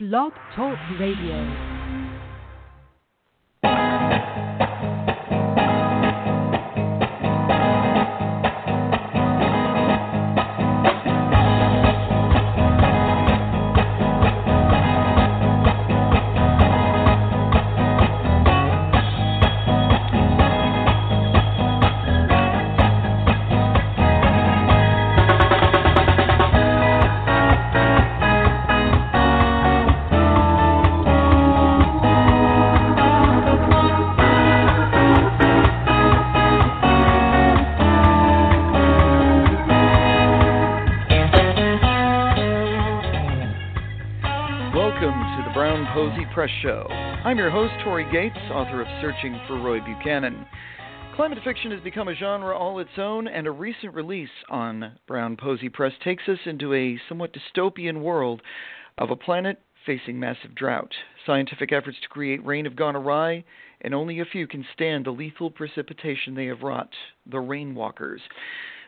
Blog Talk Radio. Show. I'm your host, Tory Gates, author of Searching for Roy Buchanan. Climate fiction has become a genre all its own, and a recent release on Brown Posey Press takes us into a somewhat dystopian world of a planet facing massive drought. Scientific efforts to create rain have gone awry, and only a few can stand the lethal precipitation they have wrought the rainwalkers.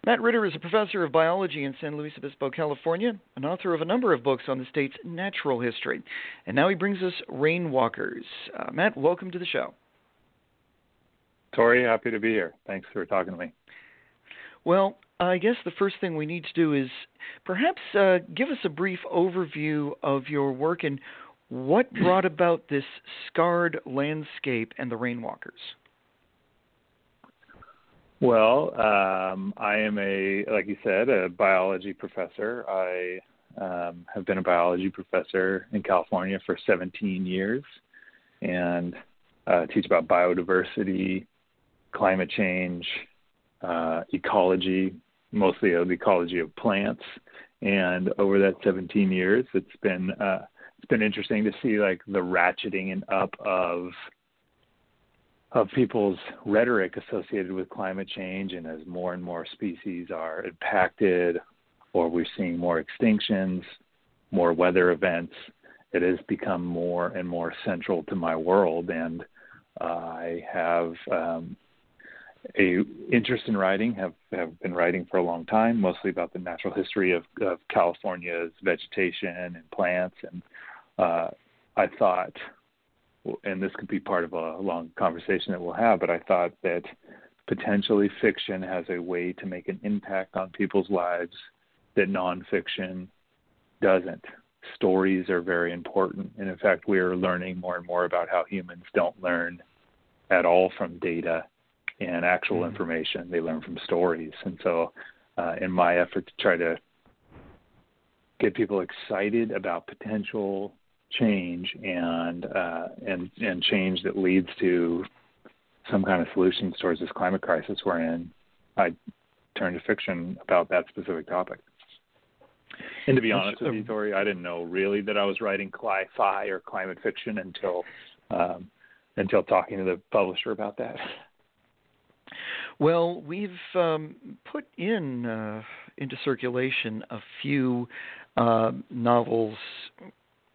Matt Ritter is a professor of biology in San Luis Obispo, California, and author of a number of books on the state's natural history. And now he brings us Rainwalkers. Uh, Matt, welcome to the show. Tory, happy to be here. Thanks for talking to me. Well, I guess the first thing we need to do is perhaps uh, give us a brief overview of your work and what brought about this scarred landscape and the rainwalkers. Well, um, I am a, like you said, a biology professor. I um, have been a biology professor in California for 17 years and uh, teach about biodiversity, climate change, uh, ecology, mostly the ecology of plants. And over that 17 years, it's been uh, it's been interesting to see like the ratcheting and up of of people's rhetoric associated with climate change, and as more and more species are impacted, or we're seeing more extinctions, more weather events, it has become more and more central to my world. And uh, I have um, a interest in writing. have have been writing for a long time, mostly about the natural history of, of California's vegetation and plants. And uh, I thought and this could be part of a long conversation that we'll have, but I thought that potentially fiction has a way to make an impact on people's lives that nonfiction doesn't. Stories are very important. And in fact, we are learning more and more about how humans don't learn at all from data and actual mm-hmm. information. They learn from stories. And so, uh, in my effort to try to get people excited about potential change and uh, and and change that leads to some kind of solutions towards this climate crisis we're in, I turn to fiction about that specific topic. And to be honest with you, Tory, I didn't know really that I was writing cli-fi or climate fiction until um, until talking to the publisher about that. Well, we've um, put in uh, into circulation a few uh, novels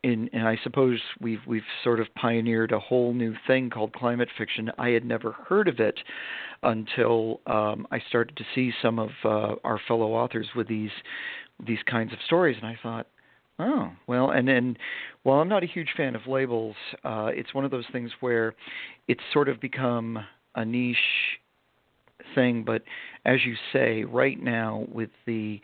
in, and I suppose we've we've sort of pioneered a whole new thing called climate fiction. I had never heard of it until um, I started to see some of uh, our fellow authors with these these kinds of stories, and I thought, oh well. And then, while I'm not a huge fan of labels, uh, it's one of those things where it's sort of become a niche thing. But as you say, right now with the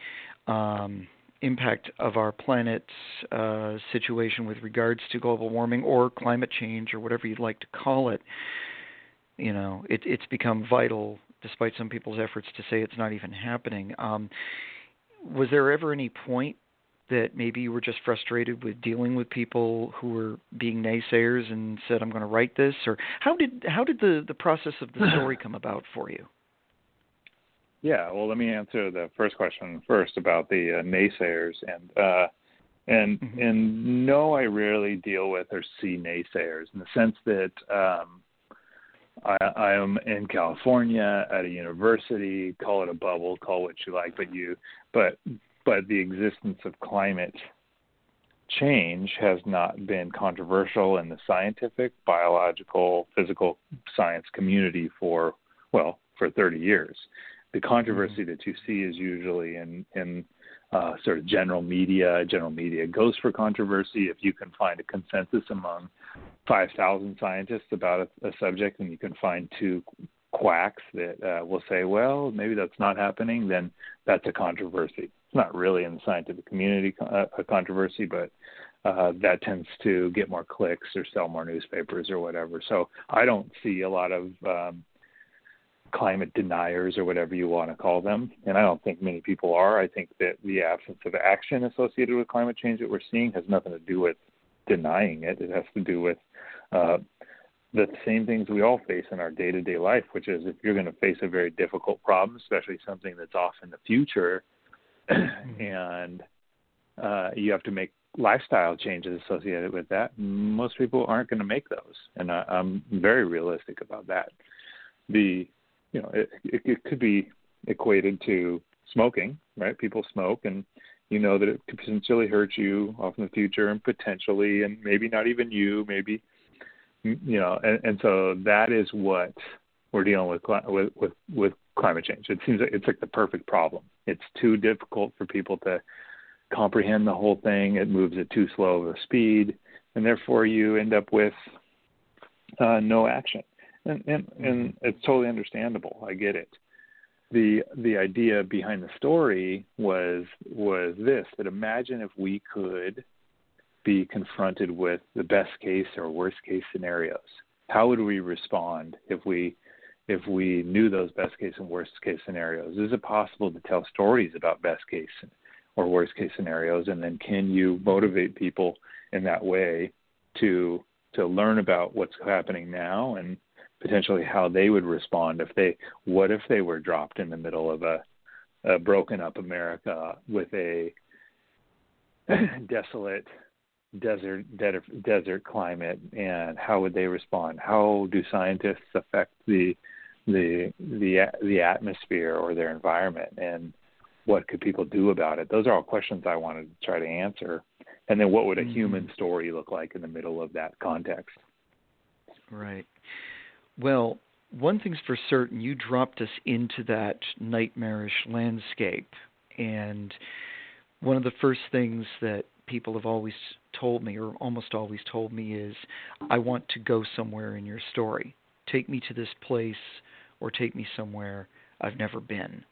um, impact of our planet's uh, situation with regards to global warming or climate change or whatever you'd like to call it, you know, it, it's become vital, despite some people's efforts to say it's not even happening. Um, was there ever any point that maybe you were just frustrated with dealing with people who were being naysayers and said, "I'm going to write this," or how did how did the the process of the story come about for you? Yeah, well, let me answer the first question first about the uh, naysayers, and uh, and mm-hmm. and no, I rarely deal with or see naysayers in the sense that um, I, I am in California at a university. Call it a bubble, call what you like, but you, but but the existence of climate change has not been controversial in the scientific, biological, physical science community for well for 30 years the controversy mm-hmm. that you see is usually in in uh, sort of general media. General media goes for controversy. If you can find a consensus among 5,000 scientists about a, a subject and you can find two quacks that uh, will say, well, maybe that's not happening, then that's a controversy. It's not really in the scientific community uh, a controversy, but uh, that tends to get more clicks or sell more newspapers or whatever. So I don't see a lot of um, climate deniers or whatever you want to call them, and I don't think many people are. I think that the absence of action associated with climate change that we're seeing has nothing to do with denying it. It has to do with uh, the same things we all face in our day to day life, which is if you're going to face a very difficult problem, especially something that's off in the future, and uh, you have to make lifestyle changes associated with that, most people aren't going to make those. And I, I'm very realistic about that. The, you know, it, it, it could be equated to smoking, right? People smoke and you know that it could potentially hurt you off in the future and potentially and maybe not even you maybe you know and, and so that is what we're dealing with with with with climate change. It seems like it's like the perfect problem. It's too difficult for people to comprehend the whole thing. It moves at too slow of a speed and therefore you end up with uh, no action and and mm-hmm. and it's totally understandable. I get it. The the idea behind the story was was this that imagine if we could be confronted with the best case or worst case scenarios. How would we respond if we if we knew those best case and worst case scenarios? Is it possible to tell stories about best case or worst case scenarios? And then can you motivate people in that way to to learn about what's happening now and potentially how they would respond if they what if they were dropped in the middle of a, a broken up America with a desolate desert desert climate and how would they respond? How do scientists affect the the the the atmosphere or their environment and what could people do about it? Those are all questions i wanted to try to answer. And then what would a mm-hmm. human story look like in the middle of that context? Right well, one thing's for certain, you dropped us into that nightmarish landscape. And one of the first things that people have always told me, or almost always told me, is I want to go somewhere in your story. Take me to this place or take me somewhere I've never been.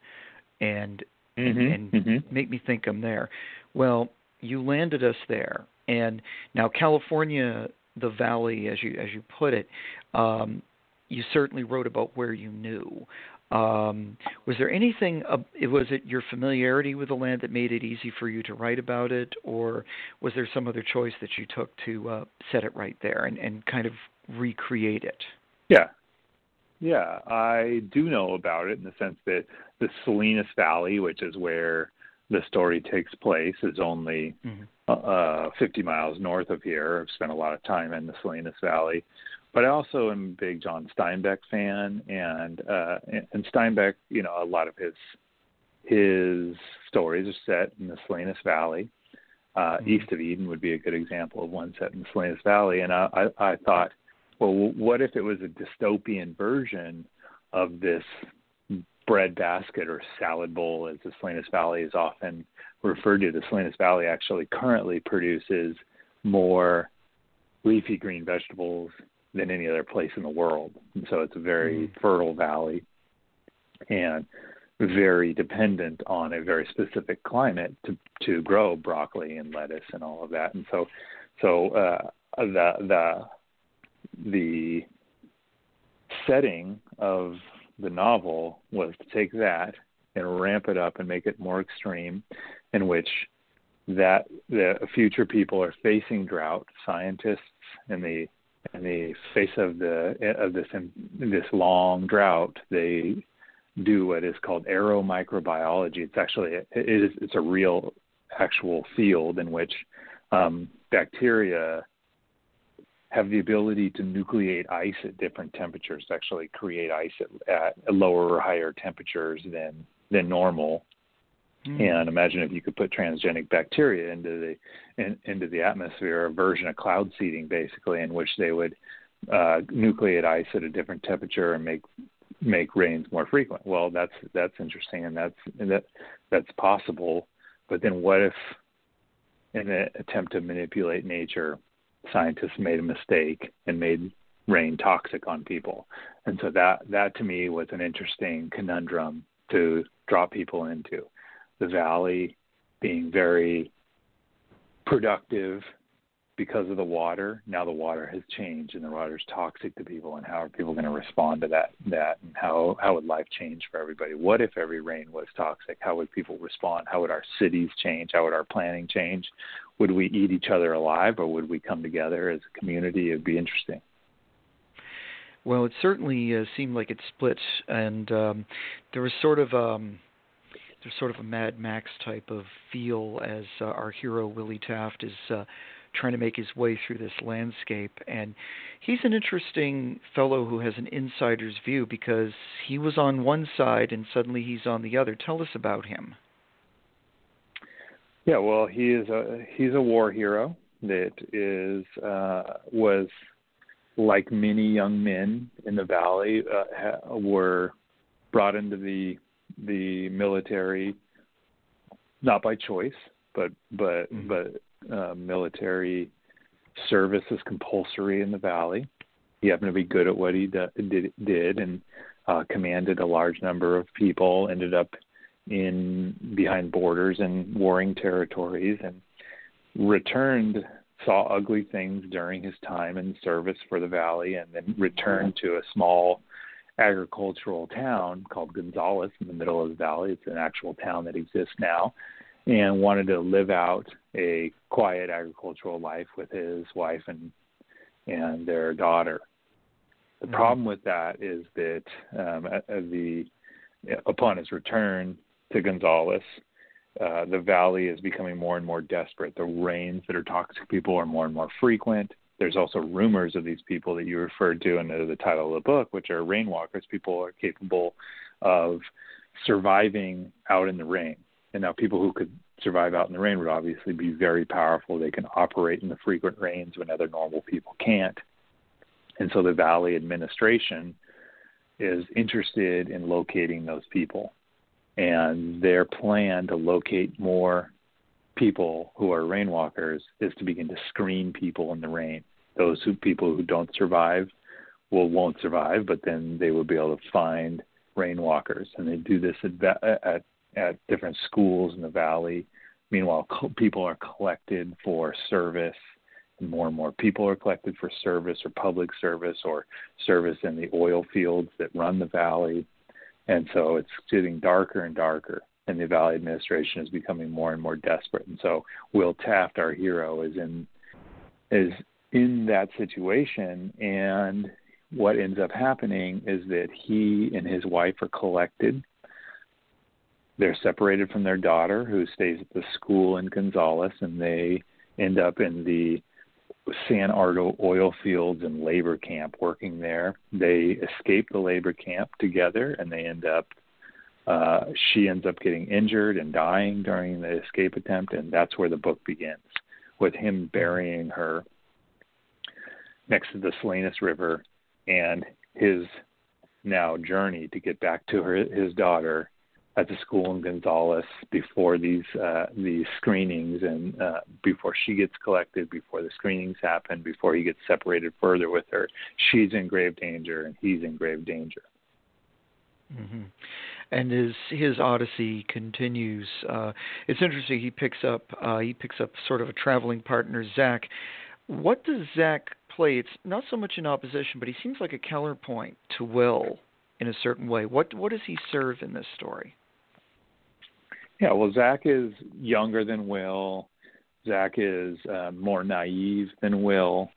And mm-hmm, and, and mm-hmm. make me think I'm there. Well, you landed us there. And now California, the valley, as you as you put it, um, you certainly wrote about where you knew. Um, was there anything? Uh, was it your familiarity with the land that made it easy for you to write about it, or was there some other choice that you took to uh, set it right there and, and kind of recreate it? Yeah, yeah, I do know about it in the sense that the Salinas Valley, which is where the story takes place, is only mm-hmm. uh, 50 miles north of here. I've spent a lot of time in the Salinas Valley but I also am a big John Steinbeck fan, and uh, and Steinbeck, you know, a lot of his his stories are set in the Salinas Valley. Uh, mm-hmm. East of Eden would be a good example of one set in the Salinas Valley, and I, I, I thought, well, what if it was a dystopian version of this bread basket or salad bowl, as the Salinas Valley is often referred to? The Salinas Valley actually currently produces more leafy green vegetables than any other place in the world. And so it's a very mm-hmm. fertile valley and very dependent on a very specific climate to to grow broccoli and lettuce and all of that. And so so uh, the the the setting of the novel was to take that and ramp it up and make it more extreme, in which that the future people are facing drought. Scientists and the in the face of the of this this long drought, they do what is called aeromicrobiology. It's actually it is it's a real actual field in which um, bacteria have the ability to nucleate ice at different temperatures, actually create ice at, at lower or higher temperatures than than normal. Mm. And imagine if you could put transgenic bacteria into the in, into the atmosphere, a version of cloud seeding, basically, in which they would uh, nucleate ice at a different temperature and make make rains more frequent. Well, that's that's interesting, and that's and that that's possible But then what if, in an attempt to manipulate nature, scientists made a mistake and made rain toxic on people? And so that that to me was an interesting conundrum to draw people into. The valley being very productive because of the water. Now the water has changed and the water is toxic to people and how are people going to respond to that that and how how would life change for everybody? What if every rain was toxic? How would people respond? How would our cities change? How would our planning change? Would we eat each other alive or would we come together as a community? It'd be interesting. Well, it certainly uh, seemed like it split, and um, there was sort of um, there's sort of a Mad Max type of feel as uh, our hero Willie Taft is uh, trying to make his way through this landscape. And he's an interesting fellow who has an insider's view because he was on one side and suddenly he's on the other. Tell us about him. Yeah, well, he is a he's a war hero that is uh, was like many young men in the valley uh, were brought into the the military not by choice but but mm-hmm. but uh, military service is compulsory in the valley. He happened to be good at what he did, did and uh, commanded a large number of people. Ended up in behind borders and warring territories, and returned saw ugly things during his time in service for the valley, and then returned to a small agricultural town called Gonzales in the middle of the valley. It's an actual town that exists now, and wanted to live out a quiet agricultural life with his wife and and their daughter. The mm-hmm. problem with that is that um, the upon his return to Gonzales, uh, the valley is becoming more and more desperate. The rains that are toxic to people are more and more frequent. There's also rumors of these people that you referred to in the, the title of the book, which are rainwalkers. People are capable of surviving out in the rain. And now people who could survive out in the rain would obviously be very powerful. They can operate in the frequent rains when other normal people can't. And so the valley administration is interested in locating those people. And their plan to locate more people who are rainwalkers is to begin to screen people in the rain. Those who people who don't survive will won't survive, but then they will be able to find rainwalkers, and they do this at, at at different schools in the valley. Meanwhile, co- people are collected for service. And more and more people are collected for service or public service or service in the oil fields that run the valley. And so it's getting darker and darker, and the valley administration is becoming more and more desperate. And so Will Taft, our hero, is in is in that situation, and what ends up happening is that he and his wife are collected they're separated from their daughter, who stays at the school in Gonzales, and they end up in the San Ardo oil fields and labor camp working there. They escape the labor camp together, and they end up. Uh, she ends up getting injured and dying during the escape attempt, and that's where the book begins, with him burying her next to the Salinas River, and his now journey to get back to her his daughter at the school in Gonzales before these uh, these screenings and uh, before she gets collected, before the screenings happen, before he gets separated further with her. She's in grave danger and he's in grave danger. Mm-hmm. And his his odyssey continues. Uh, it's interesting. He picks up uh, he picks up sort of a traveling partner, Zach. What does Zach play? It's not so much in opposition, but he seems like a counterpoint to Will in a certain way. What what does he serve in this story? Yeah, well, Zach is younger than Will. Zach is uh, more naive than Will.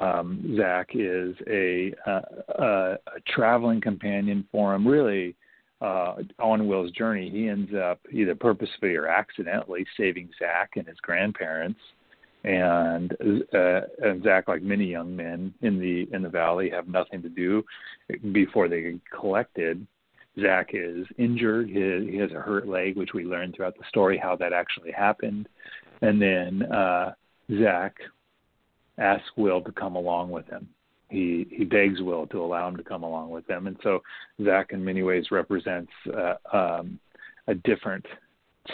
Um, Zach is a, uh, a, a traveling companion for him. Really, uh, on Will's journey, he ends up either purposefully or accidentally saving Zach and his grandparents. And, uh, and Zach, like many young men in the in the valley, have nothing to do before they get collected Zach is injured. He, he has a hurt leg, which we learn throughout the story how that actually happened. And then uh, Zach asks Will to come along with him. He he begs Will to allow him to come along with him, and so Zach, in many ways, represents uh, um, a different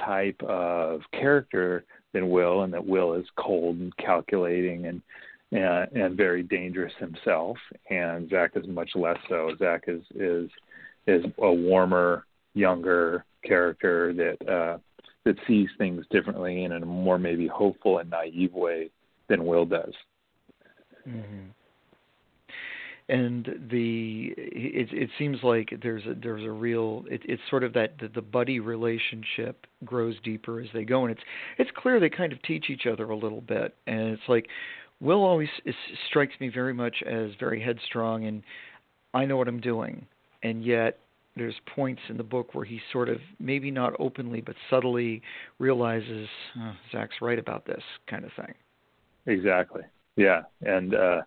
type of character than Will, and that Will is cold and calculating and and, and very dangerous himself, and Zach is much less so. Zach is is is a warmer, younger character that uh, that sees things differently and in a more maybe hopeful and naive way than Will does. Mm-hmm. And the it it seems like there's a there's a real it, it's sort of that the, the buddy relationship grows deeper as they go and it's it's clear they kind of teach each other a little bit and it's like Will always strikes me very much as very headstrong and I know what I'm doing and yet there's points in the book where he sort of maybe not openly but subtly realizes oh, Zach's right about this kind of thing. Exactly. Yeah, and uh,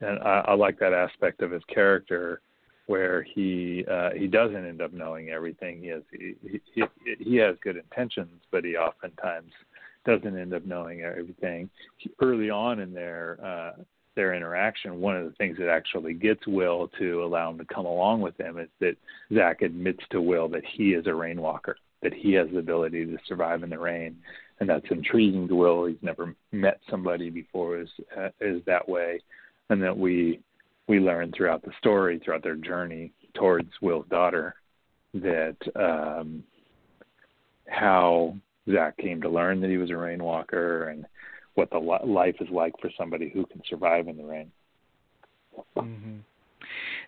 and I, I like that aspect of his character where he uh, he doesn't end up knowing everything. He has he, he he has good intentions, but he oftentimes doesn't end up knowing everything. Early on in their uh, their interaction, one of the things that actually gets Will to allow him to come along with them is that Zach admits to Will that he is a rainwalker, that he has the ability to survive in the rain, and that's intriguing to Will. He's never met somebody before is uh, is that way, and that we we learn throughout the story, throughout their journey towards Will's daughter, that um, how Zach came to learn that he was a rainwalker and what the life is like for somebody who can survive in the rain. Mm-hmm.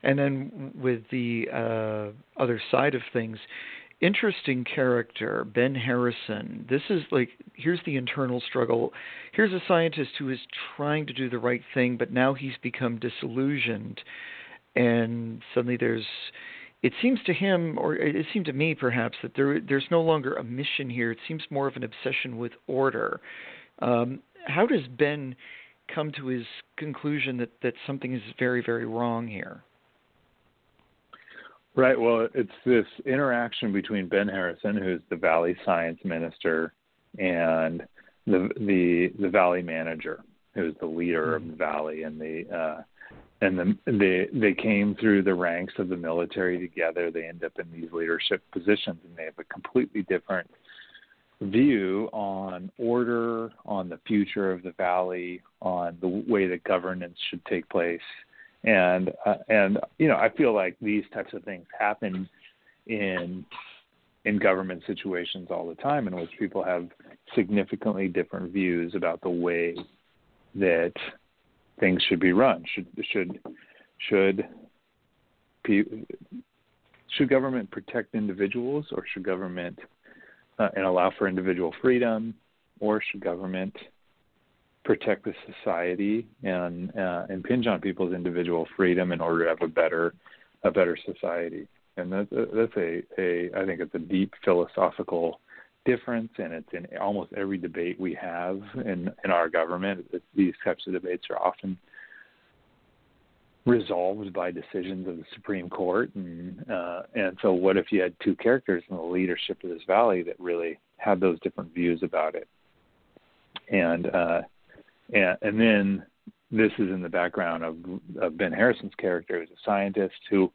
And then with the uh, other side of things, interesting character, Ben Harrison. This is like here's the internal struggle. Here's a scientist who is trying to do the right thing, but now he's become disillusioned, and suddenly there's. It seems to him, or it seemed to me, perhaps, that there there's no longer a mission here. It seems more of an obsession with order. Um, how does Ben come to his conclusion that that something is very very wrong here? Right. Well, it's this interaction between Ben Harrison, who's the Valley Science Minister, and the the the Valley Manager, who's the leader of the Valley, and the uh, and the, they they came through the ranks of the military together. They end up in these leadership positions, and they have a completely different view on order, on the future of the valley, on the way that governance should take place, and uh, and you know I feel like these types of things happen in in government situations all the time in which people have significantly different views about the way that things should be run. Should should should should government protect individuals or should government uh, and allow for individual freedom, or should government protect the society and uh, impinge on people's individual freedom in order to have a better a better society? And that's a, that's a, a I think it's a deep philosophical difference, and it's in almost every debate we have in in our government. these types of debates are often resolved by decisions of the Supreme Court, and uh, and so what if you had two characters in the leadership of this valley that really had those different views about it, and uh, and and then this is in the background of, of Ben Harrison's character, who's a scientist who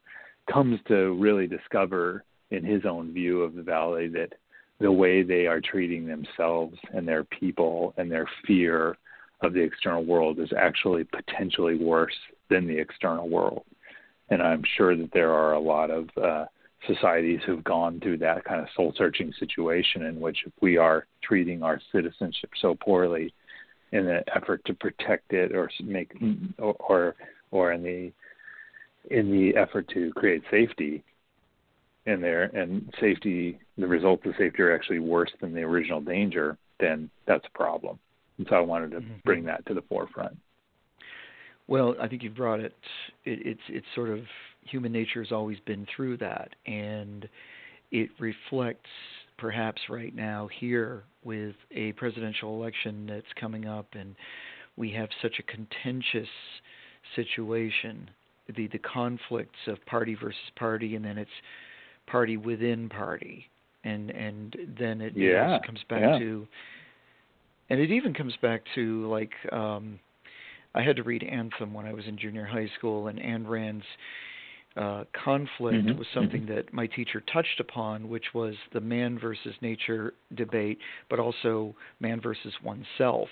comes to really discover in his own view of the valley that the way they are treating themselves and their people and their fear of the external world is actually potentially worse than the external world. And I'm sure that there are a lot of uh, societies who've gone through that kind of soul searching situation in which we are treating our citizenship so poorly in an effort to protect it or make or or, or in the in the effort to create safety in there and safety the results of safety are actually worse than the original danger then that's a problem and so i wanted to mm-hmm. bring that to the forefront well, I think you've brought it, it. It's it's sort of human nature has always been through that, and it reflects perhaps right now here with a presidential election that's coming up, and we have such a contentious situation, the the conflicts of party versus party, and then it's party within party, and and then it yeah, comes back yeah. to, and it even comes back to like. um I had to read Anthem when I was in junior high school, and Ayn Rand's uh, conflict mm-hmm. was something mm-hmm. that my teacher touched upon, which was the man versus nature debate, but also man versus oneself.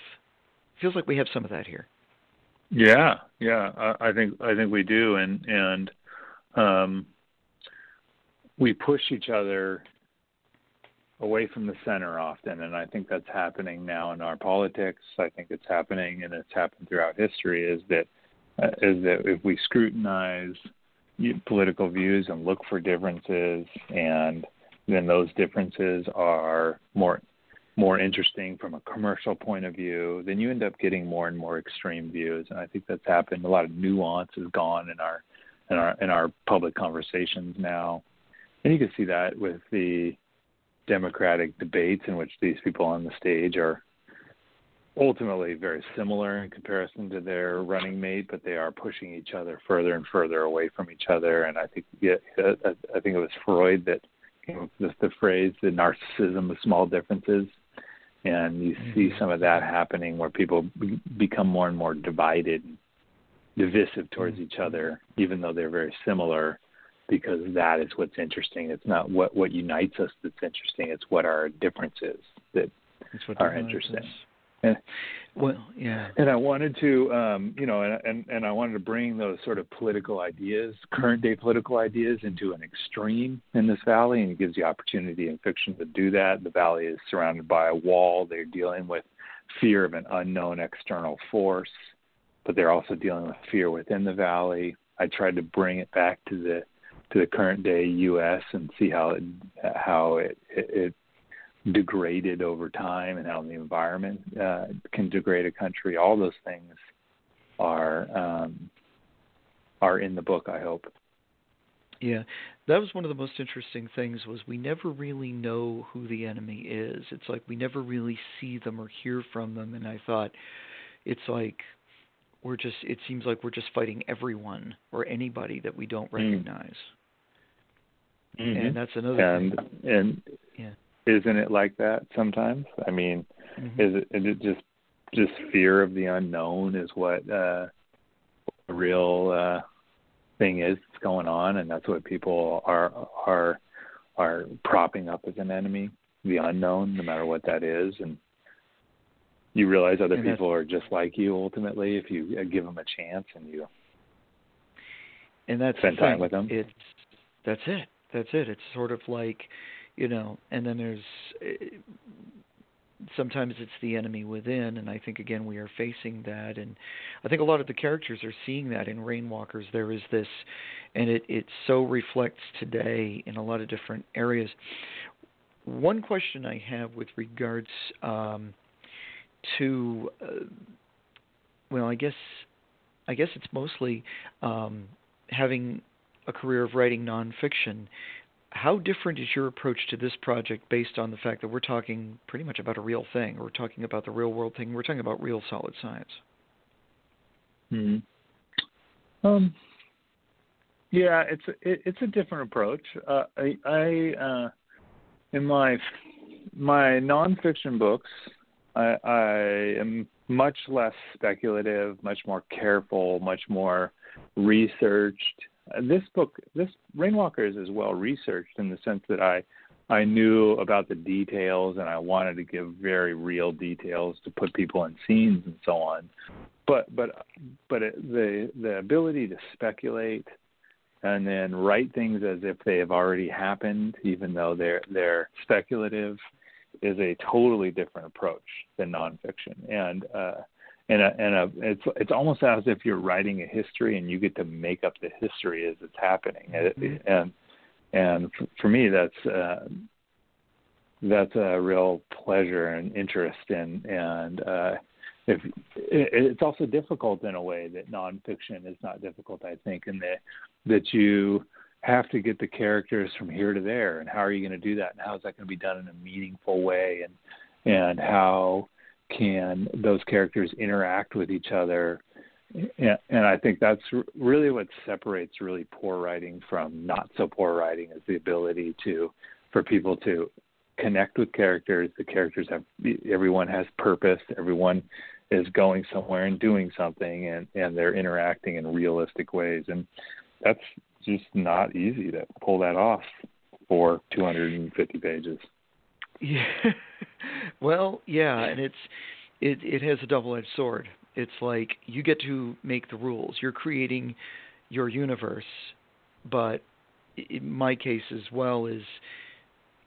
Feels like we have some of that here. Yeah, yeah, I, I think I think we do, and and um, we push each other away from the center often, and I think that's happening now in our politics. I think it's happening, and it's happened throughout history. Is that uh, is that if we scrutinize political views and look for differences, and then those differences are more more interesting from a commercial point of view, then you end up getting more and more extreme views. And I think that's happened. A lot of nuance is gone in our in our in our public conversations now. And you can see that with the democratic debates in which these people on the stage are ultimately very similar in comparison to their running mate, but they are pushing each other further and further away from each other. And I think yeah, I think it was Freud that came up with the phrase "the narcissism of small differences," and you mm-hmm. see some of that happening where people be- become more and more divided, divisive towards mm-hmm. each other, even though they're very similar. Because that is what's interesting. It's not what what unites us that's interesting. It's what our differences that are interesting. Us. And, well, yeah. And I wanted to, um, you know, and, and and I wanted to bring those sort of political ideas, current day political ideas, into an extreme in this valley, and it gives the opportunity in fiction to do that. The valley is surrounded by a wall. They're dealing with fear of an unknown external force, but they're also dealing with fear within the valley. I tried to bring it back to the to the current day U.S. and see how it how it, it, it degraded over time and how the environment uh, can degrade a country. All those things are um, are in the book. I hope. Yeah, that was one of the most interesting things. Was we never really know who the enemy is. It's like we never really see them or hear from them. And I thought, it's like we're just. It seems like we're just fighting everyone or anybody that we don't mm. recognize. Mm-hmm. And that's another and, thing. And yeah isn't it like that sometimes? I mean, mm-hmm. is, it, is it just just fear of the unknown is what uh, the real uh, thing is that's going on, and that's what people are are are propping up as an enemy, the unknown, no matter what that is, and you realize other and people are just like you ultimately if you uh, give them a chance and you and that's spend time with them. It's that's it. That's it. It's sort of like you know, and then there's eh, sometimes it's the enemy within and i think again we are facing that and i think a lot of the characters are seeing that in rainwalkers there is this and it it so reflects today in a lot of different areas. One question i have with regards um, to uh, well i guess i guess it's mostly um, having a career of writing nonfiction how different is your approach to this project based on the fact that we're talking pretty much about a real thing? We're talking about the real world thing. We're talking about real solid science. Hmm. Um. Yeah, it's a, it, it's a different approach. Uh, I, I uh, in my my nonfiction books, I, I am much less speculative, much more careful, much more researched this book, this Rainwalkers, is well researched in the sense that I I knew about the details and I wanted to give very real details to put people in scenes and so on. But but but it, the the ability to speculate and then write things as if they have already happened, even though they're they're speculative, is a totally different approach than nonfiction. And uh, and a, and a, it's it's almost as if you're writing a history and you get to make up the history as it's happening mm-hmm. and and for me that's uh, that's a real pleasure and interest in and uh, if it, it's also difficult in a way that nonfiction is not difficult I think in that that you have to get the characters from here to there and how are you going to do that and how is that going to be done in a meaningful way and and how can those characters interact with each other and I think that's really what separates really poor writing from not so poor writing is the ability to for people to connect with characters. The characters have everyone has purpose. Everyone is going somewhere and doing something, and and they're interacting in realistic ways. And that's just not easy to pull that off for 250 pages. Yeah. Well, yeah, and it's it it has a double-edged sword. It's like you get to make the rules. You're creating your universe, but in my case as well is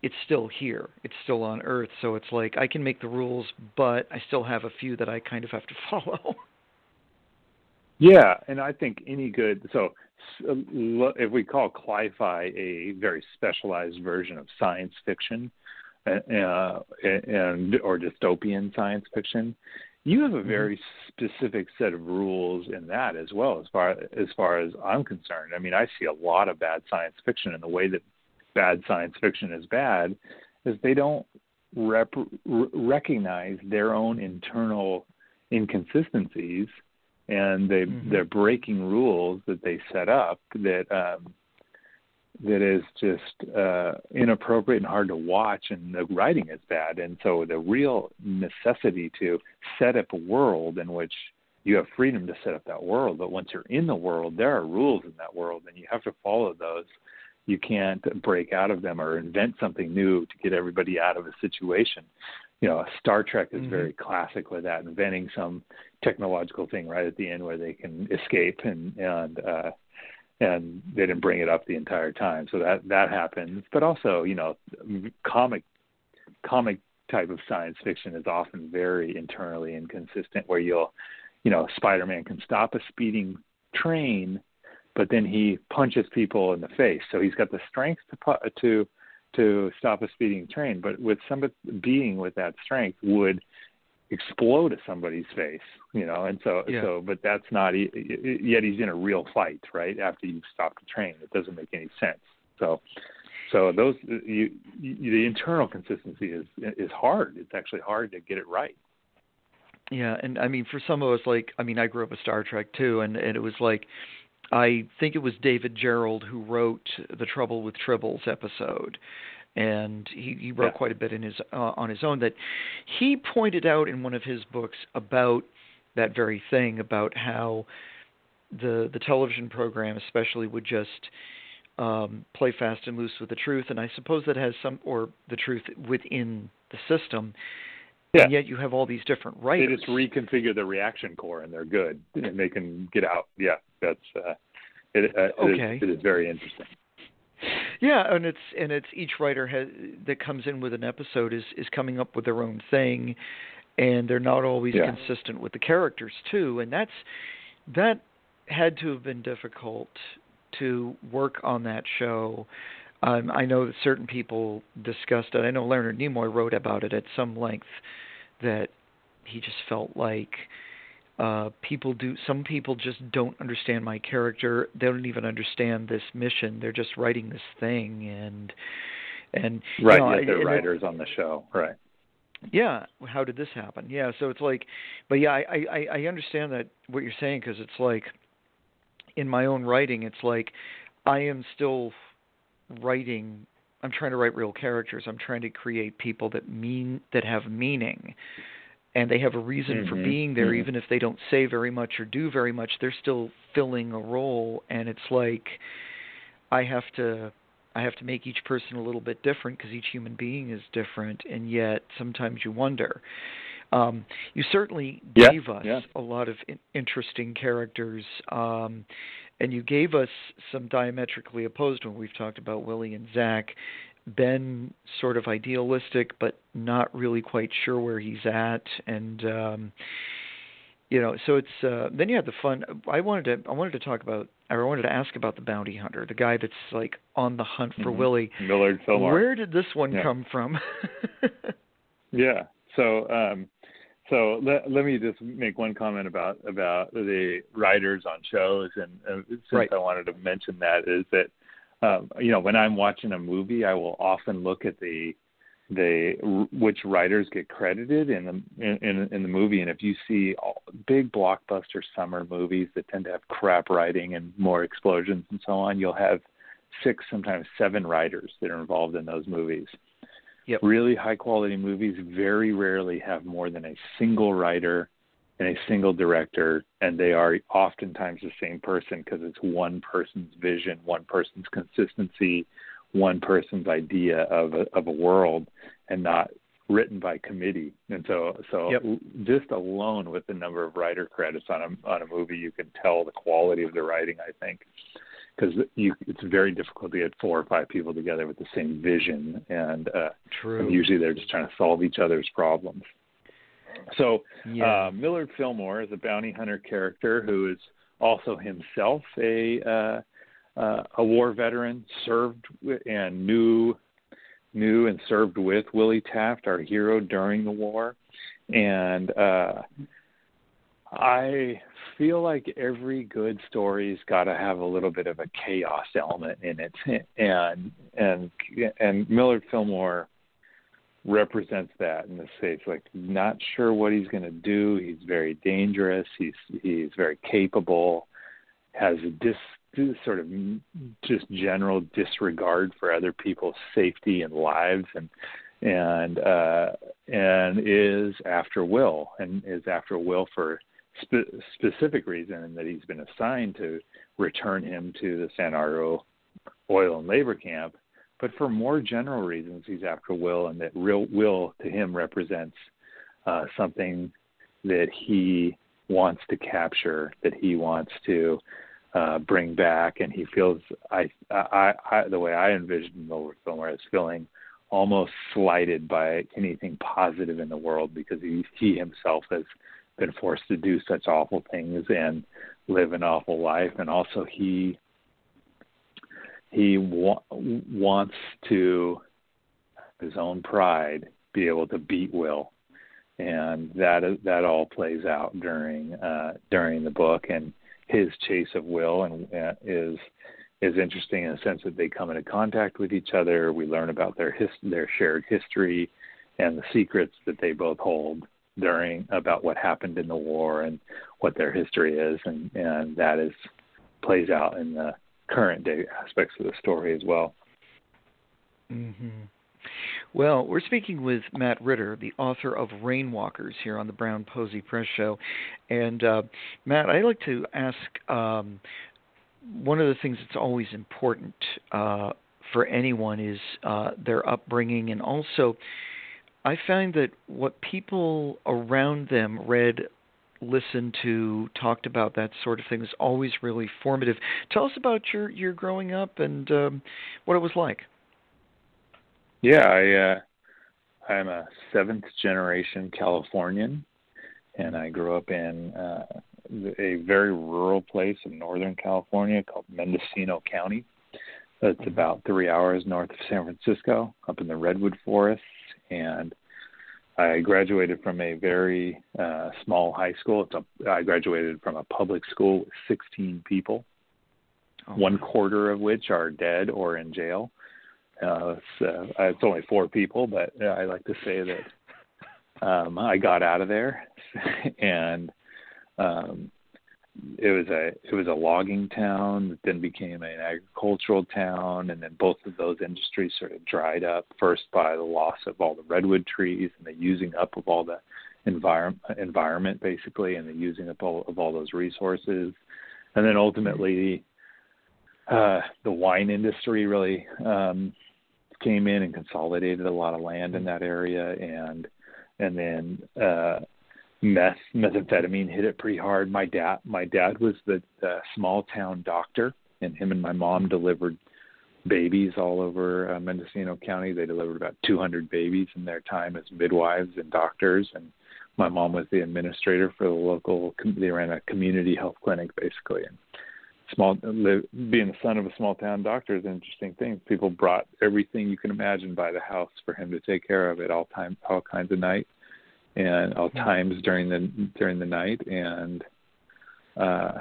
it's still here. It's still on Earth, so it's like I can make the rules, but I still have a few that I kind of have to follow. Yeah, and I think any good so if we call cli-fi a very specialized version of science fiction uh, and or dystopian science fiction, you have a mm-hmm. very specific set of rules in that as well as far as far as I'm concerned. I mean, I see a lot of bad science fiction and the way that bad science fiction is bad is they don't rep- recognize their own internal inconsistencies and they mm-hmm. they're breaking rules that they set up that um, that is just uh, inappropriate and hard to watch, and the writing is bad. And so the real necessity to set up a world in which you have freedom to set up that world, but once you're in the world, there are rules in that world, and you have to follow those. You can't break out of them or invent something new to get everybody out of a situation you know, Star Trek is mm-hmm. very classic with that, inventing some technological thing right at the end where they can escape and and uh and they didn't bring it up the entire time. So that that happens. But also, you know, comic comic type of science fiction is often very internally inconsistent where you'll you know, Spider-Man can stop a speeding train but then he punches people in the face. So he's got the strength to to to stop a speeding train, but with somebody being with that strength would explode at somebody's face, you know. And so, yeah. so, but that's not. Yet he's in a real fight, right? After you've stopped the train, it doesn't make any sense. So, so those uh, you, you, the internal consistency is is hard. It's actually hard to get it right. Yeah, and I mean, for some of us, like, I mean, I grew up with Star Trek too, and and it was like I think it was David Gerrold who wrote the Trouble with Tribbles episode, and he, he wrote yeah. quite a bit in his uh, on his own that he pointed out in one of his books about that very thing about how the the television program especially would just um, play fast and loose with the truth, and I suppose that has some or the truth within the system. Yeah. And yet you have all these different writers. They just reconfigure the reaction core, and they're good, and they can get out. Yeah, that's uh, it. Uh, okay. It is, it is very interesting. Yeah, and it's and it's each writer has that comes in with an episode is is coming up with their own thing, and they're not always yeah. consistent with the characters too, and that's that had to have been difficult to work on that show. Um, I know that certain people discussed it. I know Leonard Nimoy wrote about it at some length that he just felt like uh, people do some people just don't understand my character. They don't even understand this mission. They're just writing this thing and and right you know, yet they're writers on the show right. Yeah how did this happen? Yeah so it's like but yeah i i i understand that what you're saying because it's like in my own writing it's like i am still writing i'm trying to write real characters. I'm trying to create people that mean that have meaning and they have a reason mm-hmm. for being there mm-hmm. even if they don't say very much or do very much they're still filling a role and it's like i have to i have to make each person a little bit different because each human being is different and yet sometimes you wonder um, you certainly yeah, gave us yeah. a lot of in- interesting characters um, and you gave us some diametrically opposed when we've talked about willie and zach Ben sort of idealistic, but not really quite sure where he's at, and um, you know, so it's uh, then you have the fun. I wanted to I wanted to talk about or I wanted to ask about the bounty hunter, the guy that's like on the hunt for mm-hmm. Willie. Millard Fillmore. Where did this one yeah. come from? yeah. So um, so let, let me just make one comment about about the writers on shows, and uh, since right. I wanted to mention that is that um, you know, when I'm watching a movie, I will often look at the the which writers get credited in the in in the movie, and if you see all, big blockbuster summer movies that tend to have crap writing and more explosions and so on, you'll have six, sometimes seven writers that are involved in those movies. Yep. Really high quality movies very rarely have more than a single writer and a single director, and they are oftentimes the same person because it's one person's vision, one person's consistency, one person's idea of a, of a world, and not written by committee. And so, so yep. just alone with the number of writer credits on a on a movie, you can tell the quality of the writing. I think because it's very difficult to get four or five people together with the same vision, and, uh, True. and usually they're just trying to solve each other's problems. So yeah. uh, Millard Fillmore is a bounty hunter character who is also himself a uh, uh, a war veteran, served and knew knew and served with Willie Taft, our hero during the war, and uh, I feel like every good story's got to have a little bit of a chaos element in it, and and and Millard Fillmore represents that in this case. Like, not sure what he's going to do. He's very dangerous. He's he's very capable. Has a dis sort of just general disregard for other people's safety and lives, and and uh, and is after Will, and is after Will for spe- specific reason, that he's been assigned to return him to the San Argo oil and labor camp but for more general reasons, he's after Will, and that real Will to him represents uh, something that he wants to capture, that he wants to uh, bring back, and he feels I, I, I the way I envision Millard Fillmore is feeling almost slighted by anything positive in the world because he he himself has been forced to do such awful things and live an awful life, and also he he wa- wants to his own pride be able to beat Will, and that that all plays out during uh, during the book. And his chase of Will and uh, is is interesting in the sense that they come into contact with each other. We learn about their his, their shared history and the secrets that they both hold during about what happened in the war and what their history is, and and that is plays out in the current day aspects of the story as well. Mm-hmm. Well, we're speaking with Matt Ritter, the author of Rainwalkers, here on the Brown Posey Press Show. And uh, Matt, I'd like to ask um, one of the things that's always important uh, for anyone is uh, their upbringing, and also I find that what people around them read listened to, talked about that sort of thing is always really formative. Tell us about your your growing up and um, what it was like. Yeah, I uh, I'm a seventh generation Californian, and I grew up in uh, a very rural place in Northern California called Mendocino County. It's mm-hmm. about three hours north of San Francisco, up in the redwood forests, and I graduated from a very uh, small high school. It's a, I graduated from a public school with 16 people, oh. one quarter of which are dead or in jail. Uh, it's, uh, it's only four people, but I like to say that um, I got out of there, and um, it was a it was a logging town that then became an agricultural town and then both of those industries sort of dried up first by the loss of all the redwood trees and the using up of all the environment environment basically and the using up all, of all those resources. And then ultimately uh the wine industry really um came in and consolidated a lot of land in that area and and then uh meth methamphetamine hit it pretty hard. My dad my dad was the uh, small town doctor, and him and my mom delivered babies all over uh, Mendocino County. They delivered about 200 babies in their time as midwives and doctors, and my mom was the administrator for the local. They ran a community health clinic basically, and small being the son of a small town doctor is an interesting thing. People brought everything you can imagine by the house for him to take care of at all time, all kinds of nights and all times during the during the night. And uh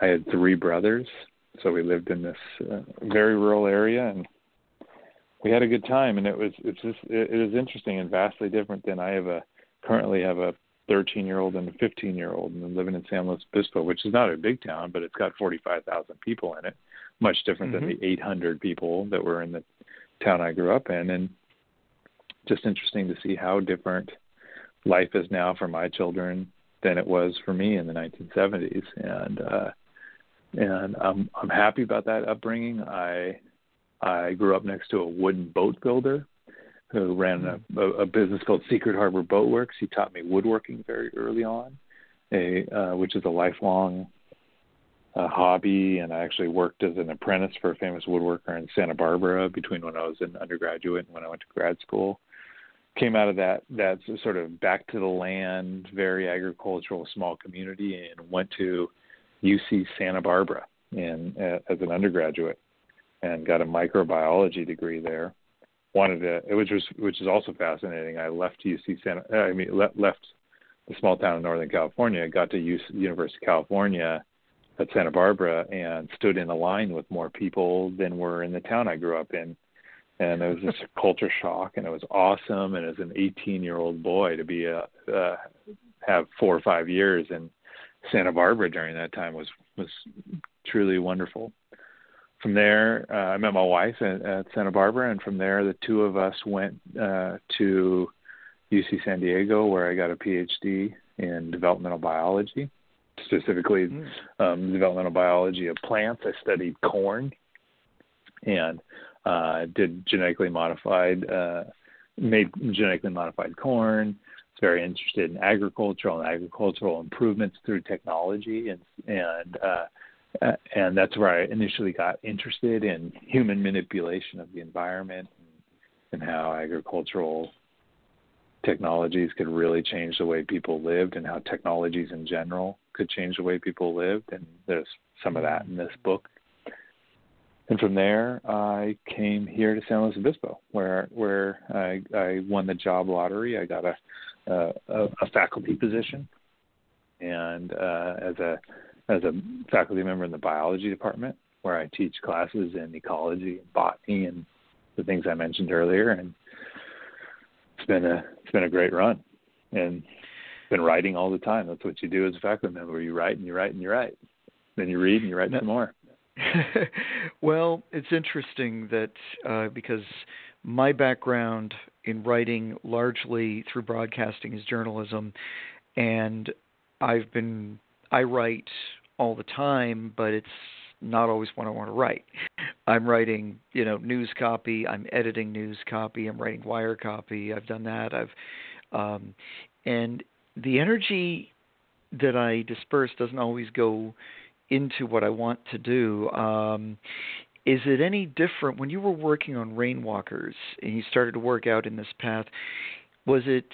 I had three brothers. So we lived in this uh, very rural area and we had a good time. And it was it's just it, it is interesting and vastly different than I have a currently have a 13 year old and a 15 year old and I'm living in San Luis Obispo which is not a big town but it's got 45,000 people in it much different mm-hmm. than the 800 people that were in the town I grew up in. And just interesting to see how different life is now for my children than it was for me in the 1970s, and uh, and I'm I'm happy about that upbringing. I I grew up next to a wooden boat builder who ran a, a, business called Secret Harbor Boatworks. He taught me woodworking very early on, a uh, which is a lifelong uh, hobby. And I actually worked as an apprentice for a famous woodworker in Santa Barbara between when I was an undergraduate and when I went to grad school. Came out of that that sort of back to the land, very agricultural small community, and went to UC Santa Barbara in uh, as an undergraduate and got a microbiology degree there. Wanted to, which was which is also fascinating. I left UC Santa, I mean le- left the small town in Northern California, got to UC, University of California at Santa Barbara, and stood in a line with more people than were in the town I grew up in. And it was just a culture shock, and it was awesome. And as an 18 year old boy to be a uh, have four or five years in Santa Barbara during that time was was truly wonderful from there, uh, I met my wife at, at Santa Barbara, and from there, the two of us went uh, to UC San Diego, where I got a PhD in developmental biology, specifically mm. um, developmental biology of plants. I studied corn and uh, did genetically modified, uh, made genetically modified corn. Was very interested in agricultural and agricultural improvements through technology, and and uh, uh, and that's where I initially got interested in human manipulation of the environment and, and how agricultural technologies could really change the way people lived and how technologies in general could change the way people lived. And there's some of that in this book. And from there, I came here to San Luis Obispo, where where I, I won the job lottery. I got a a, a faculty position, and uh, as a as a faculty member in the biology department where I teach classes in ecology and botany and the things I mentioned earlier and it's been a it's been a great run and been writing all the time. That's what you do as a faculty member. You write and you write and you write. Then you read and you write some more. well, it's interesting that uh, because my background in writing largely through broadcasting is journalism, and I've been I write all the time, but it's not always what I want to write. I'm writing, you know, news copy. I'm editing news copy. I'm writing wire copy. I've done that. I've, um, and the energy that I disperse doesn't always go into what I want to do. Um, is it any different when you were working on Rainwalkers and you started to work out in this path? was it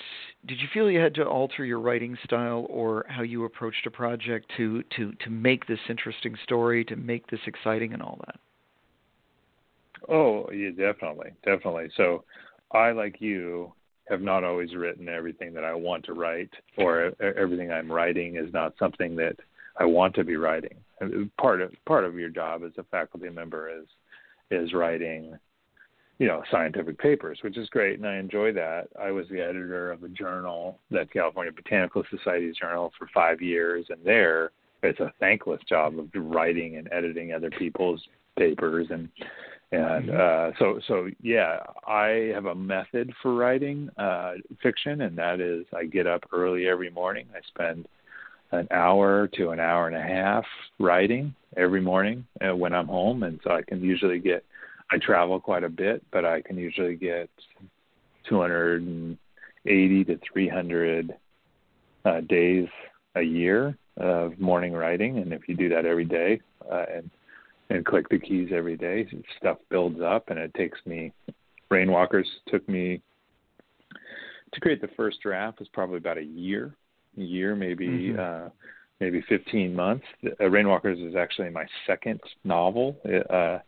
did you feel you had to alter your writing style or how you approached a project to to to make this interesting story to make this exciting and all that oh yeah definitely definitely so i like you have not always written everything that i want to write or everything i'm writing is not something that i want to be writing part of part of your job as a faculty member is is writing you know scientific papers, which is great, and I enjoy that. I was the editor of a journal, the California Botanical Society's journal, for five years, and there it's a thankless job of writing and editing other people's papers and and mm-hmm. uh so so yeah i have a method for writing uh fiction and that is i get up early every morning i spend an hour to an hour and a half writing every morning uh, when i'm home. And so i can usually get I travel quite a bit, but I can usually get 280 to 300 uh, days a year of morning writing, and if you do that every day uh, and and click the keys every day, stuff builds up, and it takes me. Rainwalkers took me to create the first draft was probably about a year, year maybe. Mm-hmm. Uh, maybe 15 months. Uh, Rainwalkers is actually my second novel. Uh,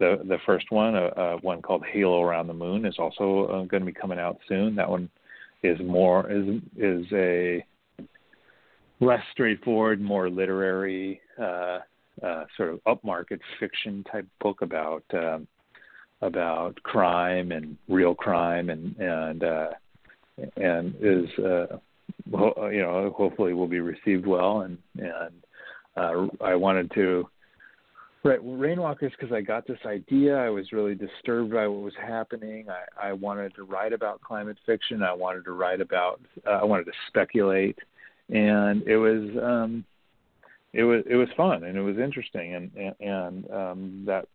the the first one, uh, uh, one called Halo Around the Moon, is also uh, going to be coming out soon. That one is more is is a less straightforward, more literary, uh, uh, sort of upmarket fiction type book about um, about crime and real crime, and and uh, and is you know hopefully will be received well, and and uh, I wanted to well, Rainwalkers because I got this idea. I was really disturbed by what was happening. I, I wanted to write about climate fiction. I wanted to write about. Uh, I wanted to speculate and it was um, it was it was fun and it was interesting and and, and um, that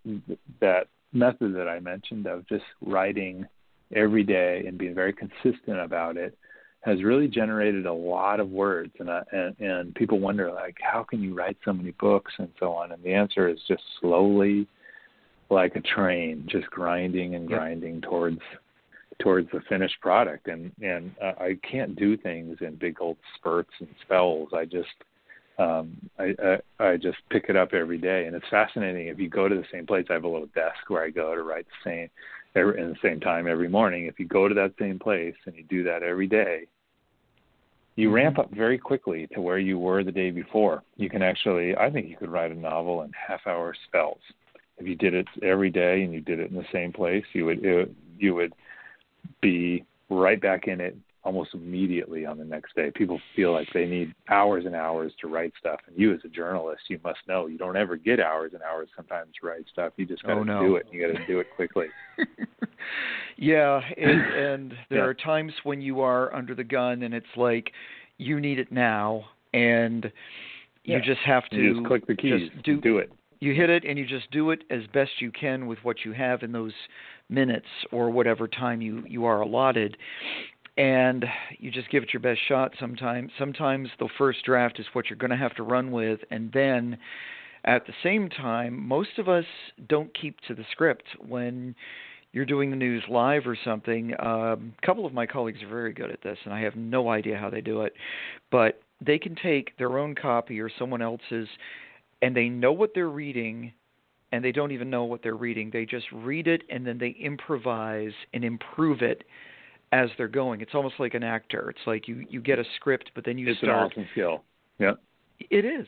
that method that I mentioned of just writing every day and being very consistent about it has really generated a lot of words and uh, and and people wonder like how can you write so many books and so on? And the answer is just slowly like a train just grinding and grinding yep. towards towards the finished product. And and uh, I can't do things in big old spurts and spells. I just um I, I I just pick it up every day. And it's fascinating. If you go to the same place I have a little desk where I go to write the same every, in the same time every morning. If you go to that same place and you do that every day you mm-hmm. ramp up very quickly to where you were the day before you can actually I think you could write a novel in half hour spells if you did it every day and you did it in the same place you would it, you would be right back in it almost immediately on the next day. People feel like they need hours and hours to write stuff, and you as a journalist, you must know you don't ever get hours and hours sometimes to write stuff. You just got to oh, no. do it. You got to do it quickly. yeah, and, and there yeah. are times when you are under the gun, and it's like you need it now, and you yeah. just have to you just click the keys. do, do it. You hit it, and you just do it as best you can with what you have in those minutes or whatever time you you are allotted and you just give it your best shot sometimes sometimes the first draft is what you're going to have to run with and then at the same time most of us don't keep to the script when you're doing the news live or something. Um, a couple of my colleagues are very good at this and i have no idea how they do it but they can take their own copy or someone else's and they know what they're reading and they don't even know what they're reading. They just read it and then they improvise and improve it as they're going. It's almost like an actor. It's like you you get a script, but then you it's start. It's an awesome skill. Yeah. It is,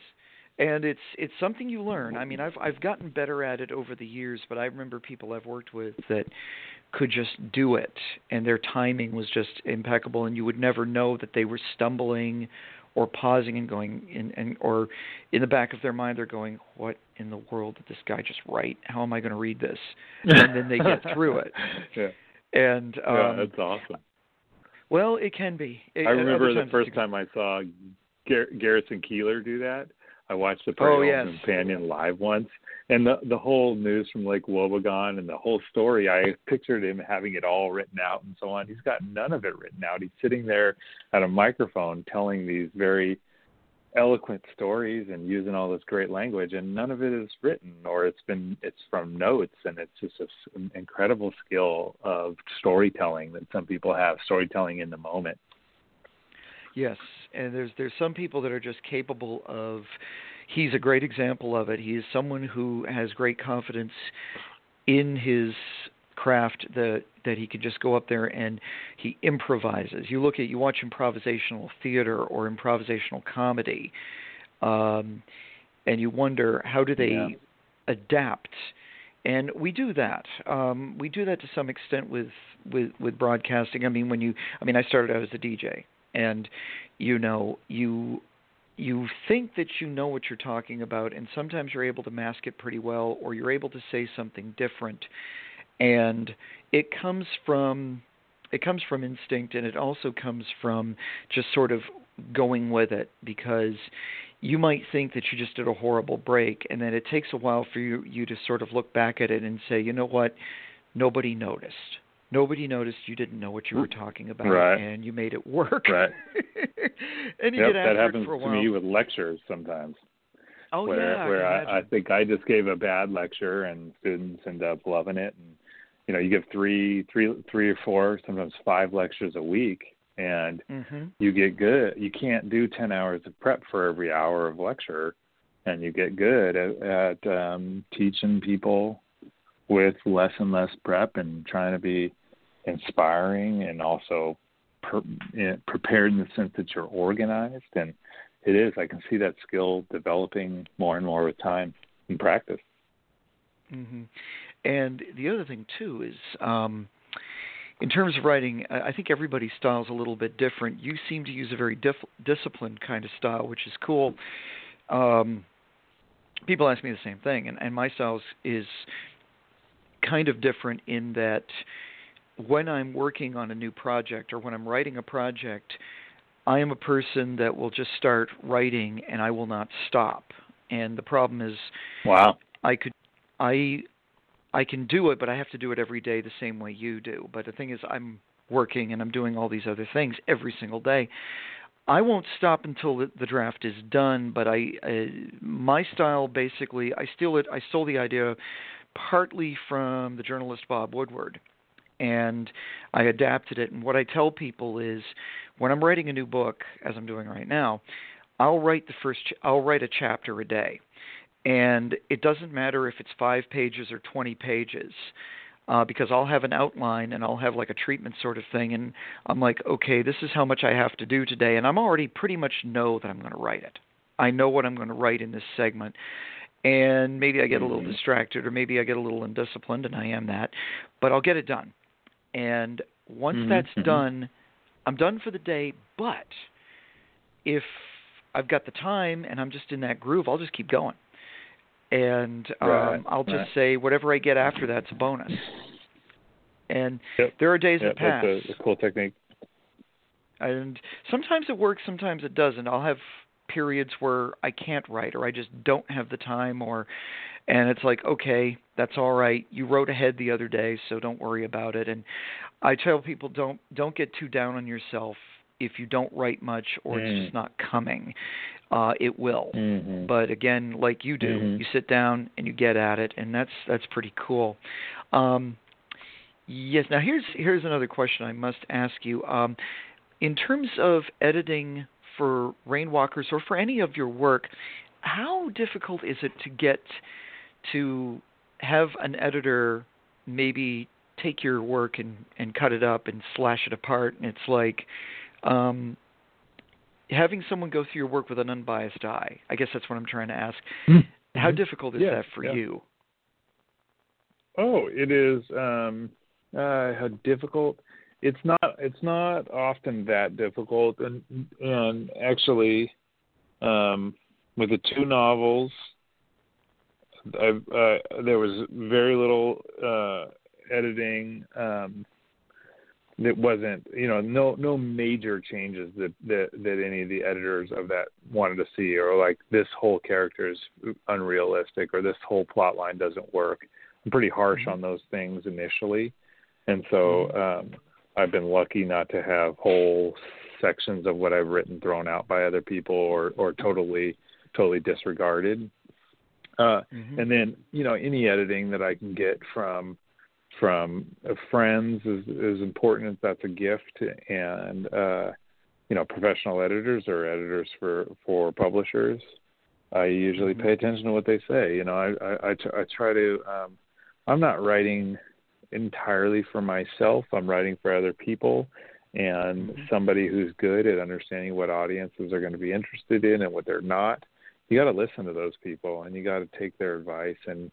and it's it's something you learn. I mean, I've I've gotten better at it over the years, but I remember people I've worked with that could just do it, and their timing was just impeccable, and you would never know that they were stumbling or pausing and going in and or in the back of their mind they're going what in the world did this guy just write how am i going to read this and then they get through it yeah and um, yeah, that's awesome. Well, it can be. I remember the first time I saw Gar- Garrison Keillor do that. I watched the Pearl oh, yes. Companion live once, and the the whole news from Lake Wobegon and the whole story. I pictured him having it all written out and so on. He's got none of it written out. He's sitting there at a microphone telling these very eloquent stories and using all this great language and none of it is written or it's been it's from notes and it's just an incredible skill of storytelling that some people have storytelling in the moment. Yes and there's there's some people that are just capable of he's a great example of it. He is someone who has great confidence in his craft that that he can just go up there and he improvises. You look at you watch improvisational theater or improvisational comedy, um, and you wonder how do they yeah. adapt. And we do that. Um, we do that to some extent with, with with broadcasting. I mean, when you, I mean, I started out as a DJ, and you know, you you think that you know what you're talking about, and sometimes you're able to mask it pretty well, or you're able to say something different and it comes from it comes from instinct and it also comes from just sort of going with it because you might think that you just did a horrible break and then it takes a while for you you to sort of look back at it and say you know what? Nobody noticed. Nobody noticed. You didn't know what you were mm. talking about right. and you made it work. Right. And you yep, get that happens for a to me with lectures sometimes oh where, yeah where I, I, I think I just gave a bad lecture and students end up loving it and you know you give three three three or four sometimes five lectures a week and mm-hmm. you get good you can't do 10 hours of prep for every hour of lecture and you get good at, at um, teaching people with less and less prep and trying to be inspiring and also per, you know, prepared in the sense that you're organized and it is i can see that skill developing more and more with time and practice mm-hmm. And the other thing too is, um, in terms of writing, I think everybody's style is a little bit different. You seem to use a very dif- disciplined kind of style, which is cool. Um, people ask me the same thing, and, and my style is kind of different in that when I'm working on a new project or when I'm writing a project, I am a person that will just start writing and I will not stop. And the problem is, wow, I could, I, I can do it, but I have to do it every day the same way you do. But the thing is, I'm working and I'm doing all these other things every single day. I won't stop until the, the draft is done. But I, uh, my style basically, I steal it. I stole the idea partly from the journalist Bob Woodward and I adapted it. And what I tell people is, when I'm writing a new book, as I'm doing right now, I'll write the first. Ch- I'll write a chapter a day, and it doesn't matter if it's five pages or 20 pages. Uh, because I'll have an outline and I'll have like a treatment sort of thing, and I'm like, okay, this is how much I have to do today, and I'm already pretty much know that I'm going to write it. I know what I'm going to write in this segment, and maybe I get a little Mhm. distracted, or maybe I get a little undisciplined, and I am that, but I'll get it done. And once Mhm, that's done, I'm done for the day. But if I've got the time and I'm just in that groove, I'll just keep going. And um, Right, I'll just right. say whatever I get after that's a bonus. And Yep. there are days yeah, that pass, that's a, a cool technique. and sometimes it works, sometimes it doesn't. I'll have periods where I can't write, or I just don't have the time, or and it's like, okay, that's all right. You wrote ahead the other day, so don't worry about it. And I tell people don't don't get too down on yourself if you don't write much or it's Mm. just not coming. Uh, it will. Mm-hmm. But again, like you do, Mhm. you sit down and you get at it, and that's that's pretty cool. Um, yes. Now here's here's another question I must ask you. Um, in terms of editing for Rainwalkers or for any of your work, how difficult is it to get to have an editor maybe take your work and and cut it up and slash it apart and it's like um having someone go through your work with an unbiased eye i guess that's what i'm trying to ask how Mhm. difficult is that for yeah. you Oh, it is um uh how difficult. It's not it's not often that difficult and and actually um with the two novels I uh there was very little uh editing um that wasn't you know no no major changes that that that any of the editors of that wanted to see or like this whole character is unrealistic or this whole plot line doesn't work I'm pretty harsh Mhm. on those things initially, and so um, I've been lucky not to have whole sections of what I've written thrown out by other people or or totally totally disregarded. Uh, Mhm. and then you know any editing that I can get from from uh, friends is is important. That's a gift, and uh, you know professional editors or editors for for publishers. I usually Mhm. pay attention to what they say. You know, I I, I, tr- I try to. Um, I'm not writing entirely for myself. I'm writing for other people, and Mhm. somebody who's good at understanding what audiences are going to be interested in and what they're not. You got to listen to those people, and you got to take their advice. And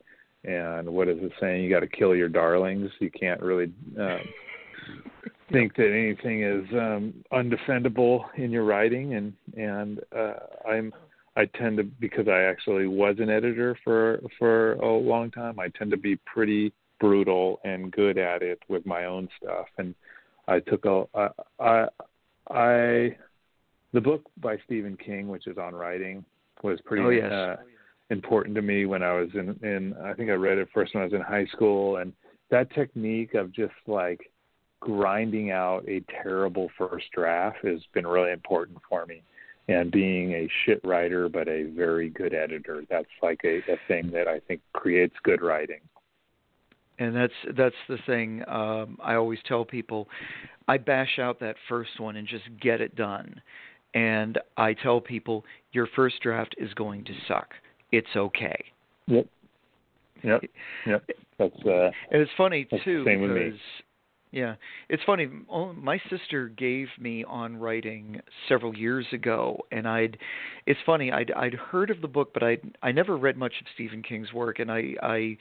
and what is it saying? You got to kill your darlings. You can't really. Um, think that anything is um undefendable in your writing and and uh i'm i tend to because i actually was an editor for for a long time i tend to be pretty brutal and good at it with my own stuff and i took a i i, I the book by stephen king which is on writing was pretty Oh, yes. uh important to me when i was in in i think i read it first when i was in high school and that technique of just like grinding out a terrible first draft has been really important for me. And being a shit writer but a very good editor, that's like a, a thing that I think creates good writing. and that's that's the thing um i always tell people i bash out that first one and just get it done and i tell people your first draft is going to suck it's okay Yep. Yep. Yep. That's uh and it's funny too same with because me. yeah it's funny oh, my sister gave me on writing several years ago and i'd it's funny i'd i'd heard of the book but i i never read much of stephen king's work and i i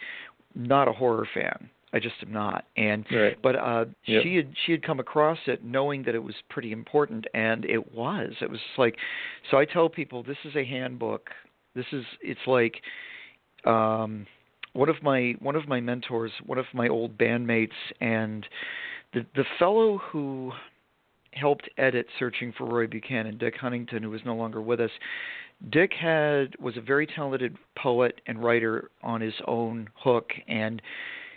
not a horror fan i just am not and right. but uh Yep. she had she had come across it knowing that it was pretty important and it was it was like so i tell people this is a handbook this is it's like um one of my one of my mentors one of my old bandmates and the the fellow who helped edit Searching for Roy Buchanan, Dick Huntington, who is no longer with us. Dick had was a very talented poet and writer on his own hook, and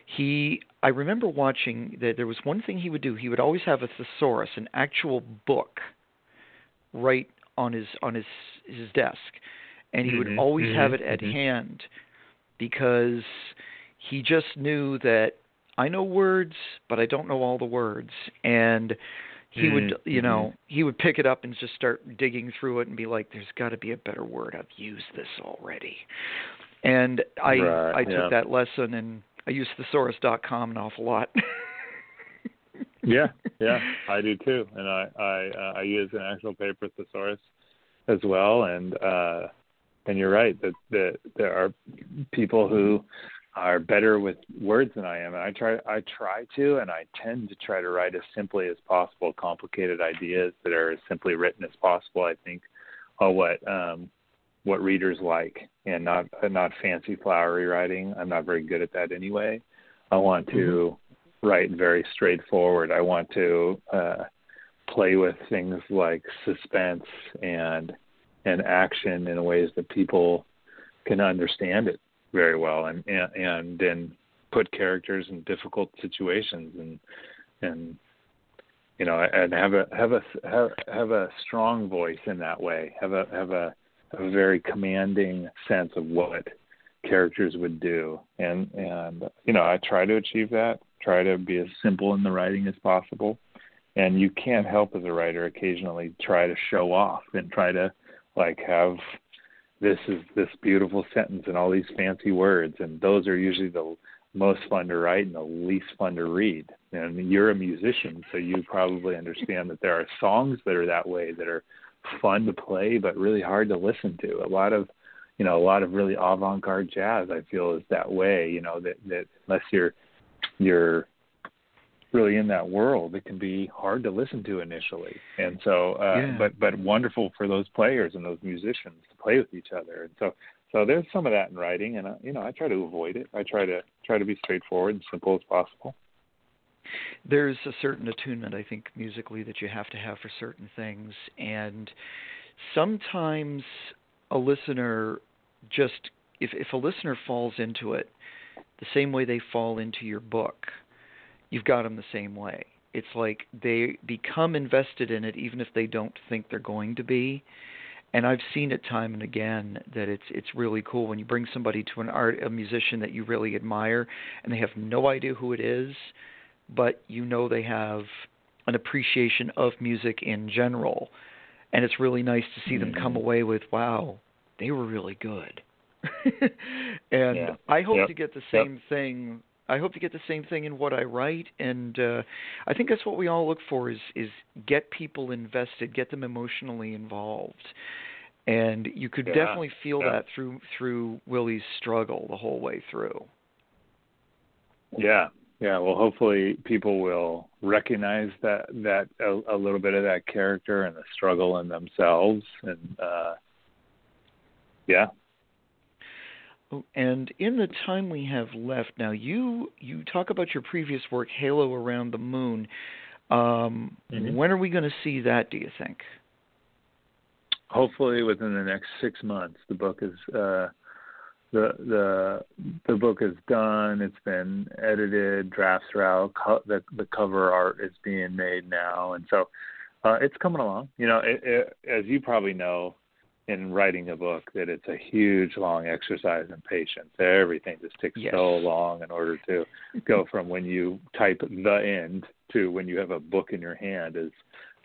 he I remember watching that there was one thing he would do. He would always have a thesaurus, an actual book, right on his on his his desk, and he would Mhm, always have it at mhm. hand because he just knew that I know words, but I don't know all the words, and he would you know he would pick it up and just start digging through it and be like there's got to be a better word. I've used this already. And i Right, i took yeah. that lesson and i use thesaurus.com an awful lot. Yeah, yeah, I do too, and I I uh, I use an actual paper thesaurus as well, and uh, and you're right that that there are people who are better with words than I am, and I try I try to, and I tend to try to write as simply as possible, complicated ideas that are as simply written as possible. I think are what um, what readers like, and not not fancy flowery writing. I'm not very good at that anyway. I want to write very straightforward. I want to uh, play with things like suspense and and action in ways that people can understand it very well, and and, and put characters in difficult situations and and you know and have a have a have, have a strong voice in that way. Have a have a a very commanding sense of what characters would do and and you know i try to achieve that try to be as simple in the writing as possible and you can't help as a writer occasionally try to show off and try to like have this is this beautiful sentence and all these fancy words and those are usually the most fun to write and the least fun to read. And you're a musician so you probably understand that there are songs that are that way that are fun to play but really hard to listen to. A lot of you know a lot of really avant-garde jazz i feel is that way you know that that unless you're you're really in that world it can be hard to listen to initially. And so uh Yeah. but but wonderful for those players and those musicians to play with each other. And so so there's some of that in writing and uh, you know i try to avoid it. I try to try to be straightforward and simple as possible. There's a certain attunement I think musically that you have to have for certain things. And sometimes a listener just if if a listener falls into it the same way they fall into your book you've got them the same way it's like they become invested in it even if they don't think they're going to be and I've seen it time and again that it's it's really cool when you bring somebody to an art a musician that you really admire and they have no idea who it is but you know they have an appreciation of music in general and it's really nice to see them come Mhm. away with wow they were really good and Yeah. i hope Yep. to get the Yep. same thing i hope to get the same thing in what i write and uh i think that's what we all look for is is get people invested get them emotionally involved and you could Yeah. definitely feel Yeah. that through through willie's struggle the whole way through Yeah, yeah. Well, hopefully people will recognize that that a, a little bit of that character and the struggle in themselves, and uh, yeah, And in the time we have left now, you you talk about your previous work, Halo Around the Moon. Um, Mhm. When are we going to see that? Do you think? hopefully within the next six months, the book is uh, the the the book is done. It's been edited, drafts are out. Co- the the cover art is being made now, and so uh, it's coming along. You know, it, it, as you probably know, in writing a book, that it's a huge, long exercise in patience. Everything just takes Yes. so long in order to go from when you type the end to when you have a book in your hand is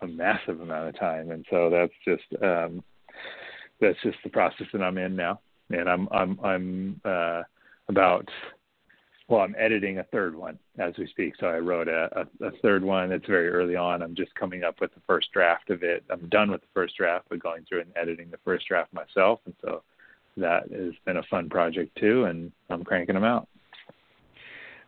a massive amount of time, and so that's just um, that's just the process that I'm in now, and I'm I'm I'm uh, about well, I'm editing a third one as we speak. So I wrote a, a, a third one. It's very early on. I'm just coming up with the first draft of it. I'm done with the first draft, but going through and editing the first draft myself, and so that has been a fun project too, and I'm cranking them out.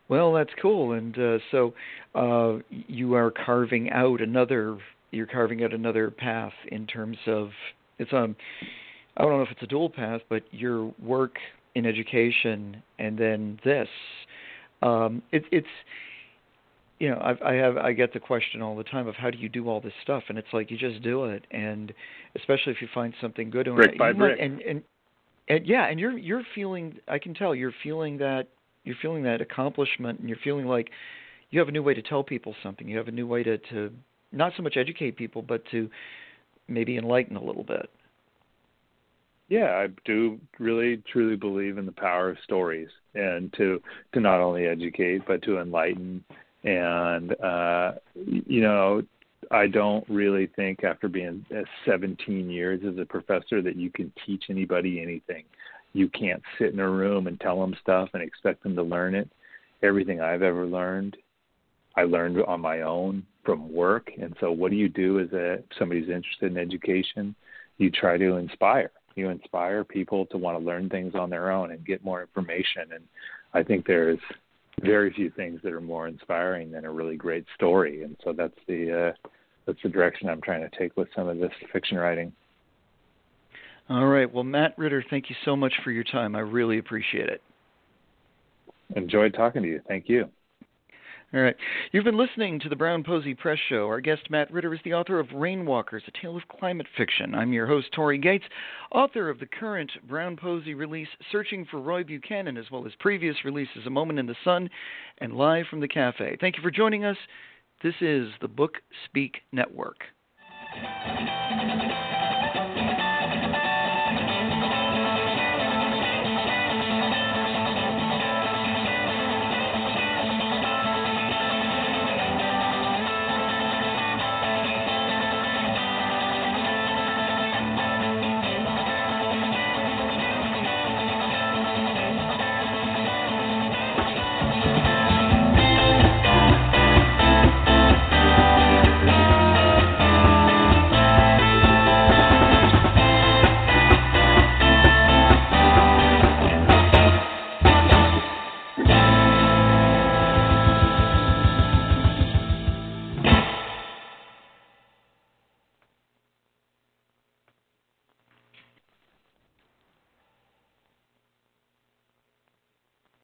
Well, that's cool. And uh, so uh, you are carving out another. You're carving out another path in terms of it's um. I don't know if it's a dual path, but your work in education and then this. Um, it, it's you know, I've, I have I get the question all the time of how do you do all this stuff, and it's like you just do it, and especially if you find something good, brick by brick, and and and yeah, and you're you're feeling I can tell you're feeling that you're feeling that accomplishment, and you're feeling like you have a new way to tell people something, you have a new way to to not so much educate people, but to maybe enlighten a little bit. Yeah, I do really truly believe in the power of stories and to to not only educate but to enlighten and uh you know I don't really think after being 17 years as a professor that you can teach anybody anything. You can't sit in a room and tell them stuff and expect them to learn it. Everything I've ever learned, I learned on my own from work. And so, what do you do as a somebody's interested in education? You try to inspire. You inspire people to want to learn things on their own and get more information. And I think there's very few things that are more inspiring than a really great story. And so that's the uh, that's the direction I'm trying to take with some of this fiction writing. All right. Well, Matt Ritter, thank you so much for your time. I really appreciate it. Enjoyed talking to you. Thank you. All right. You've been listening to the Brown Posey Press Show. Our guest, Matt Ritter, is the author of Rainwalkers, a tale of climate fiction. I'm your host, Tory Gates, author of the current Brown Posey release, Searching for Roy Buchanan, as well as previous releases, A Moment in the Sun and Live from the Cafe. Thank you for joining us. This is the Book Speak Network.